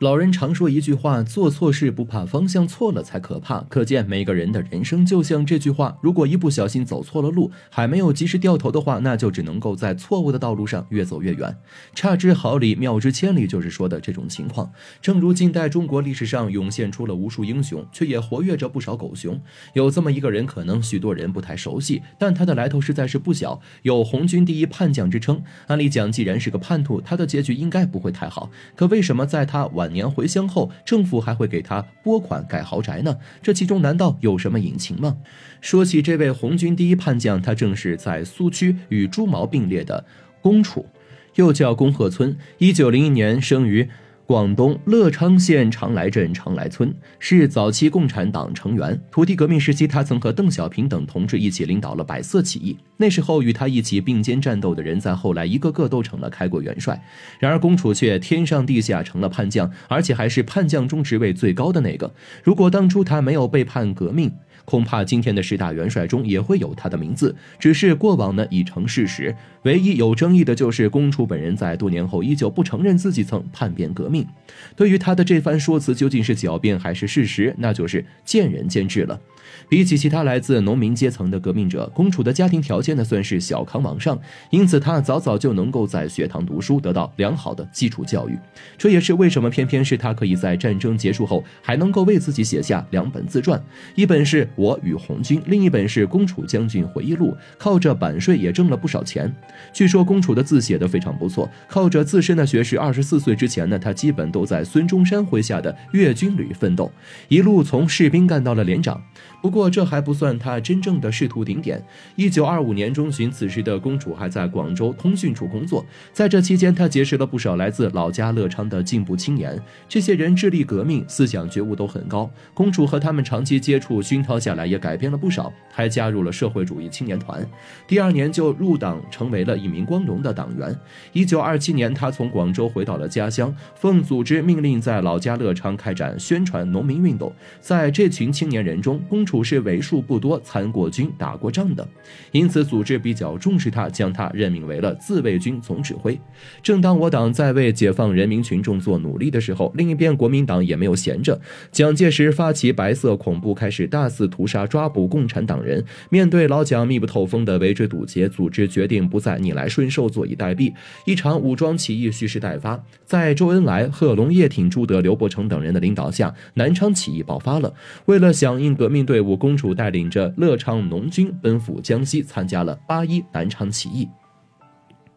老人常说一句话：“做错事不怕方向错了才可怕。”可见每个人的人生就像这句话，如果一不小心走错了路，还没有及时掉头的话，那就只能够在错误的道路上越走越远。差之毫厘，谬之千里，就是说的这种情况。正如近代中国历史上涌现出了无数英雄，却也活跃着不少狗熊。有这么一个人，可能许多人不太熟悉，但他的来头实在是不小，有“红军第一叛将”之称。按理讲，既然是个叛徒，他的结局应该不会太好。可为什么在他晚年回乡后，政府还会给他拨款盖豪宅呢？这其中难道有什么隐情吗？说起这位红军第一叛将，他正是在苏区与朱毛并列的龚楚，又叫龚鹤村。一九零一年生于。广东乐昌县长来镇长来村是早期共产党成员。土地革命时期，他曾和邓小平等同志一起领导了百色起义。那时候与他一起并肩战斗的人，在后来一个个都成了开国元帅。然而，龚楚却天上地下成了叛将，而且还是叛将中职位最高的那个。如果当初他没有背叛革命，恐怕今天的十大元帅中也会有他的名字，只是过往呢已成事实。唯一有争议的就是公楚本人在多年后依旧不承认自己曾叛变革命。对于他的这番说辞究竟是狡辩还是事实，那就是见仁见智了。比起其他来自农民阶层的革命者，公楚的家庭条件呢算是小康往上，因此他早早就能够在学堂读书，得到良好的基础教育。这也是为什么偏偏是他可以在战争结束后还能够为自己写下两本自传，一本是我与红军，另一本是公楚将军回忆录，靠着版税也挣了不少钱。据说公楚的字写得非常不错，靠着自身的学识，二十四岁之前呢，他基本都在孙中山麾下的粤军旅奋斗，一路从士兵干到了连长。不过这还不算他真正的仕途顶点。一九二五年中旬，此时的公主还在广州通讯处工作。在这期间，他结识了不少来自老家乐昌的进步青年。这些人致力革命，思想觉悟都很高。公主和他们长期接触熏陶下来，也改变了不少，还加入了社会主义青年团。第二年就入党，成为了一名光荣的党员。一九二七年，他从广州回到了家乡，奉组织命令在老家乐昌开展宣传农民运动。在这群青年人中，龚楚是为数不多参过军、打过仗的，因此组织比较重视他，将他任命为了自卫军总指挥。正当我党在为解放人民群众做努力的时候，另一边国民党也没有闲着。蒋介石发起白色恐怖，开始大肆自屠杀、抓捕共产党人。面对老蒋密不透风的围追堵截，组织决定不再逆来顺受、坐以待毙。一场武装起义蓄势待发，在周恩来、贺龙、叶挺、朱德、刘伯承等人的领导下，南昌起义爆发了。为了响应革命队。伍公主带领着乐昌农军奔赴江西，参加了八一南昌起义。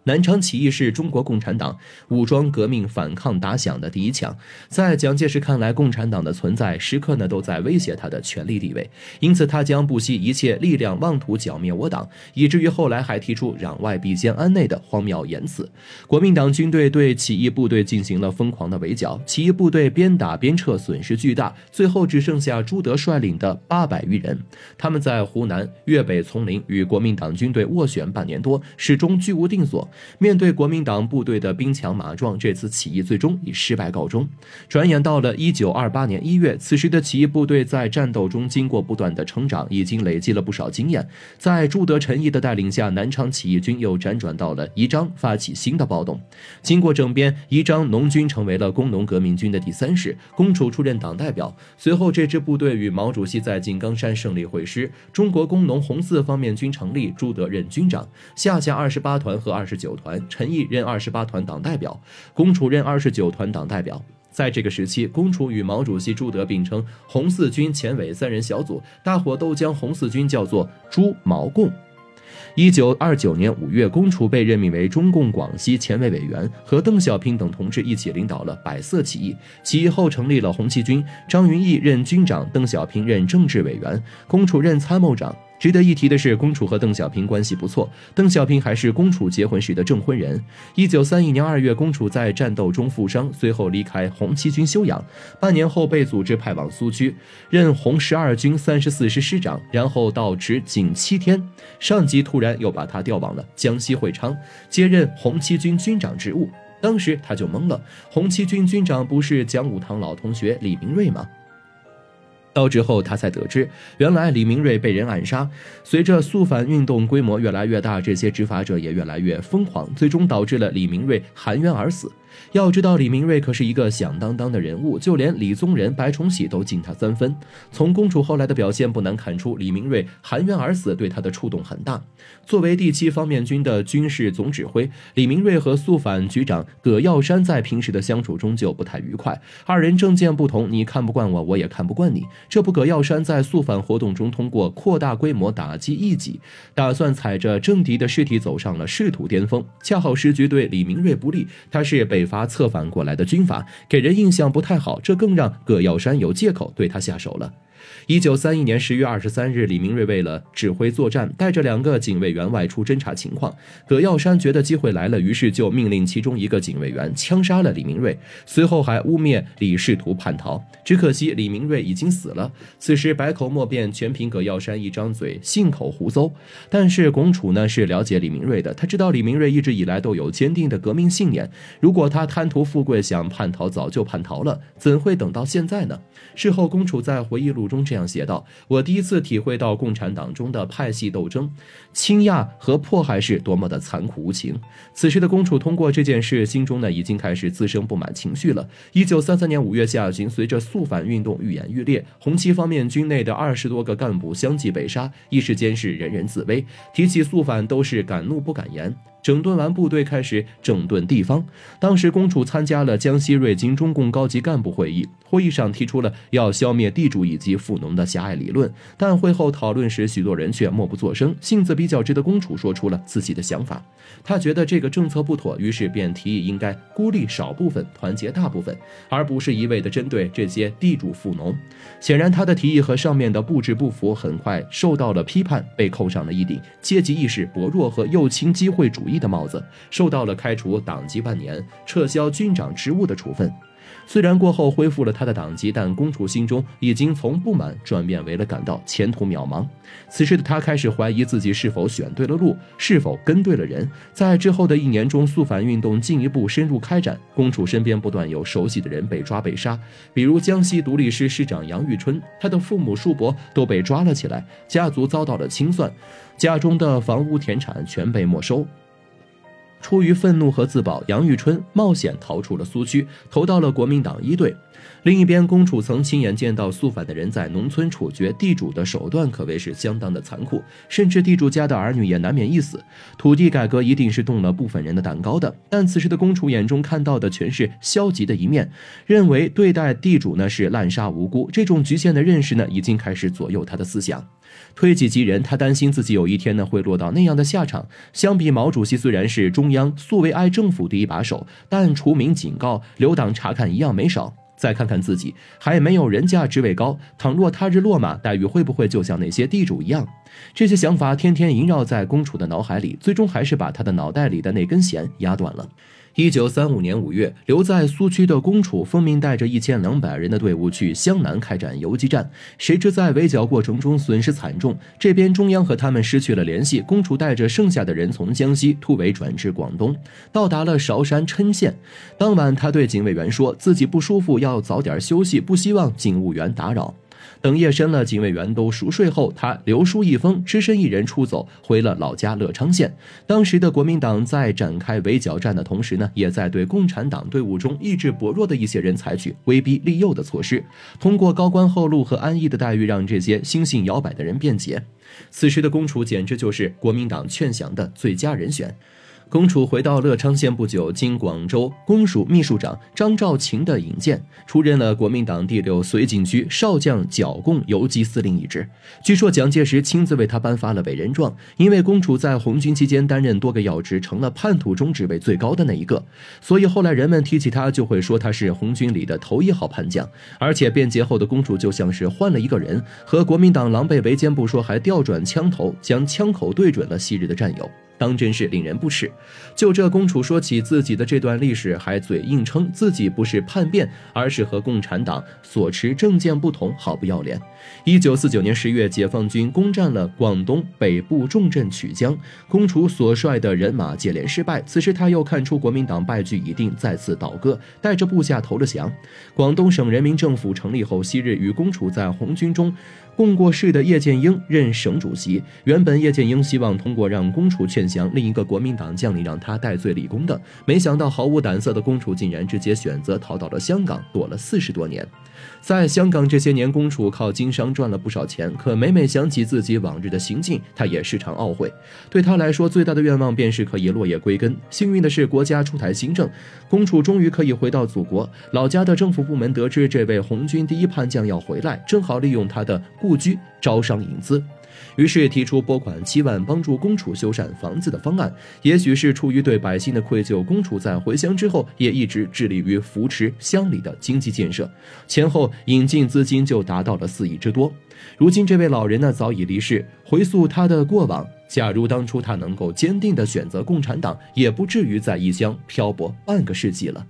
南昌起义是中国共产党武装革命反抗打响的第一枪。在蒋介石看来，共产党的存在时刻呢都在威胁他的权力地位，因此他将不惜一切力量妄图剿灭我党，以至于后来还提出“攘外必先安内”的荒谬言辞。国民党军队对起义部队进行了疯狂的围剿，起义部队边打边撤，损失巨大，最后只剩下朱德率领的八百余人。他们在湖南粤北丛林与国民党军队斡旋半年多，始终居无定所。面对国民党部队的兵强马壮，这次起义最终以失败告终。转眼到了一九二八年一月，此时的起义部队在战斗中经过不断的成长，已经累积了不少经验。在朱德、陈毅的带领下，南昌起义军又辗转到了宜章，发起新的暴动。经过整编，宜章农军成为了工农革命军的第三师，公楚出任党代表。随后，这支部队与毛主席在井冈山胜利会师，中国工农红四方面军成立，朱德任军长，下辖二十八团和二十。九团，陈毅任二十八团党代表，龚楚任二十九团党代表。在这个时期，龚楚与毛主席、朱德并称红四军前委三人小组，大伙都将红四军叫做朱毛共。一九二九年五月，龚楚被任命为中共广西前委委员，和邓小平等同志一起领导了百色起义。起义后成立了红七军，张云逸任军长，邓小平任政治委员，龚楚任参谋长。值得一提的是，龚楚和邓小平关系不错，邓小平还是龚楚结婚时的证婚人。一九三一年二月，龚楚在战斗中负伤，随后离开红七军休养，半年后被组织派往苏区，任红十二军三十四师师长，然后到职仅七天，上级突然又把他调往了江西会昌，接任红七军军长职务。当时他就懵了，红七军军长不是讲武堂老同学李明瑞吗？到之后，他才得知，原来李明瑞被人暗杀。随着肃反运动规模越来越大，这些执法者也越来越疯狂，最终导致了李明瑞含冤而死。要知道，李明瑞可是一个响当当的人物，就连李宗仁、白崇禧都敬他三分。从公主后来的表现，不难看出李明瑞含冤而死对他的触动很大。作为第七方面军的军事总指挥，李明瑞和肃反局长葛耀山在平时的相处中就不太愉快。二人政见不同，你看不惯我，我也看不惯你。这不，葛耀山在肃反活动中通过扩大规模打击异己，打算踩着政敌的尸体走上了仕途巅峰。恰好时局对李明瑞不利，他是北发策反过来的军阀，给人印象不太好，这更让葛耀山有借口对他下手了。一九三一年十月二十三日，李明瑞为了指挥作战，带着两个警卫员外出侦察情况。葛耀山觉得机会来了，于是就命令其中一个警卫员枪杀了李明瑞，随后还污蔑李试图叛逃。只可惜李明瑞已经死了。此时百口莫辩，全凭葛耀山一张嘴，信口胡诌。但是龚楚呢是了解李明瑞的，他知道李明瑞一直以来都有坚定的革命信念。如果他贪图富贵想叛逃，早就叛逃了，怎会等到现在呢？事后，龚楚在回忆录中中这样写道：“我第一次体会到共产党中的派系斗争、倾轧和迫害是多么的残酷无情。”此时的龚楚通过这件事，心中呢已经开始滋生不满情绪了。一九三三年五月下旬，随着肃反运动愈演愈烈，红七方面军内的二十多个干部相继被杀，一时间是人人自危，提起肃反都是敢怒不敢言。整顿完部队，开始整顿地方。当时，公主参加了江西瑞金中共高级干部会议，会议上提出了要消灭地主以及富农的狭隘理论。但会后讨论时，许多人却默不作声。性子比较直的公主说出了自己的想法，她觉得这个政策不妥，于是便提议应该孤立少部分，团结大部分，而不是一味的针对这些地主富农。显然，她的提议和上面的布置不符，很快受到了批判，被扣上了一顶阶级意识薄弱和右倾机会主义。的帽子，受到了开除党籍半年、撤销军长职务的处分。虽然过后恢复了他的党籍，但公主心中已经从不满转变为了感到前途渺茫。此时的他开始怀疑自己是否选对了路，是否跟对了人。在之后的一年中，肃反运动进一步深入开展，公主身边不断有熟悉的人被抓被杀，比如江西独立师师长杨玉春，他的父母叔伯都被抓了起来，家族遭到了清算，家中的房屋田产全被没收。出于愤怒和自保，杨玉春冒险逃出了苏区，投到了国民党一队。另一边，公主曾亲眼见到肃反的人在农村处决地主的手段，可谓是相当的残酷，甚至地主家的儿女也难免一死。土地改革一定是动了部分人的蛋糕的，但此时的公主眼中看到的全是消极的一面，认为对待地主呢是滥杀无辜。这种局限的认识呢，已经开始左右她的思想。推己及人，他担心自己有一天呢会落到那样的下场。相比毛主席，虽然是中央苏维埃政府的一把手，但除名警告、留党察看一样没少。再看看自己，还没有人家职位高。倘若他日落马，待遇会不会就像那些地主一样？这些想法天天萦绕在公主的脑海里，最终还是把她的脑袋里的那根弦压断了。一九三五年五月，留在苏区的公楚奉命带着一千两百人的队伍去湘南开展游击战，谁知在围剿过程中损失惨重，这边中央和他们失去了联系。公楚带着剩下的人从江西突围转至广东，到达了韶山郴县。当晚，他对警卫员说自己不舒服，要早点休息，不希望警务员打扰。等夜深了，警卫员都熟睡后，他留书一封，只身一人出走，回了老家乐昌县。当时的国民党在展开围剿战的同时呢，也在对共产党队伍中意志薄弱的一些人采取威逼利诱的措施，通过高官厚禄和安逸的待遇，让这些心性摇摆的人辩解。此时的公楚简直就是国民党劝降的最佳人选。公主回到乐昌县不久，经广州公署秘书长张兆勤的引荐，出任了国民党第六绥靖区少将剿共游击司令一职。据说蒋介石亲自为他颁发了委任状，因为公主在红军期间担任多个要职，成了叛徒中职位最高的那一个，所以后来人们提起他，就会说他是红军里的头一号叛将。而且变节后的公主就像是换了一个人，和国民党狼狈为奸不说，还调转枪头，将枪口对准了昔日的战友。当真是令人不齿。就这，公楚说起自己的这段历史，还嘴硬称自己不是叛变，而是和共产党所持政见不同，好不要脸。一九四九年十月，解放军攻占了广东北部重镇曲江，公楚所率的人马接连失败。此时，他又看出国民党败局已定，再次倒戈，带着部下投了降。广东省人民政府成立后，昔日与公楚在红军中共过世的叶剑英任省主席。原本叶剑英希望通过让公楚劝降另一个国民党将领，让他戴罪立功的，没想到毫无胆色的公主竟然直接选择逃到了香港，躲了四十多年。在香港这些年，公主靠经商赚了不少钱，可每每想起自己往日的行径，他也时常懊悔。对他来说，最大的愿望便是可以落叶归根。幸运的是，国家出台新政，公主终于可以回到祖国老家的政府部门。得知这位红军第一叛将要回来，正好利用他的故居招商引资。于是提出拨款七万帮助公主修缮房子的方案。也许是出于对百姓的愧疚，公主在回乡之后也一直致力于扶持乡里的经济建设，前后引进资金就达到了四亿之多。如今这位老人呢早已离世，回溯他的过往，假如当初他能够坚定地选择共产党，也不至于在异乡漂泊半个世纪了。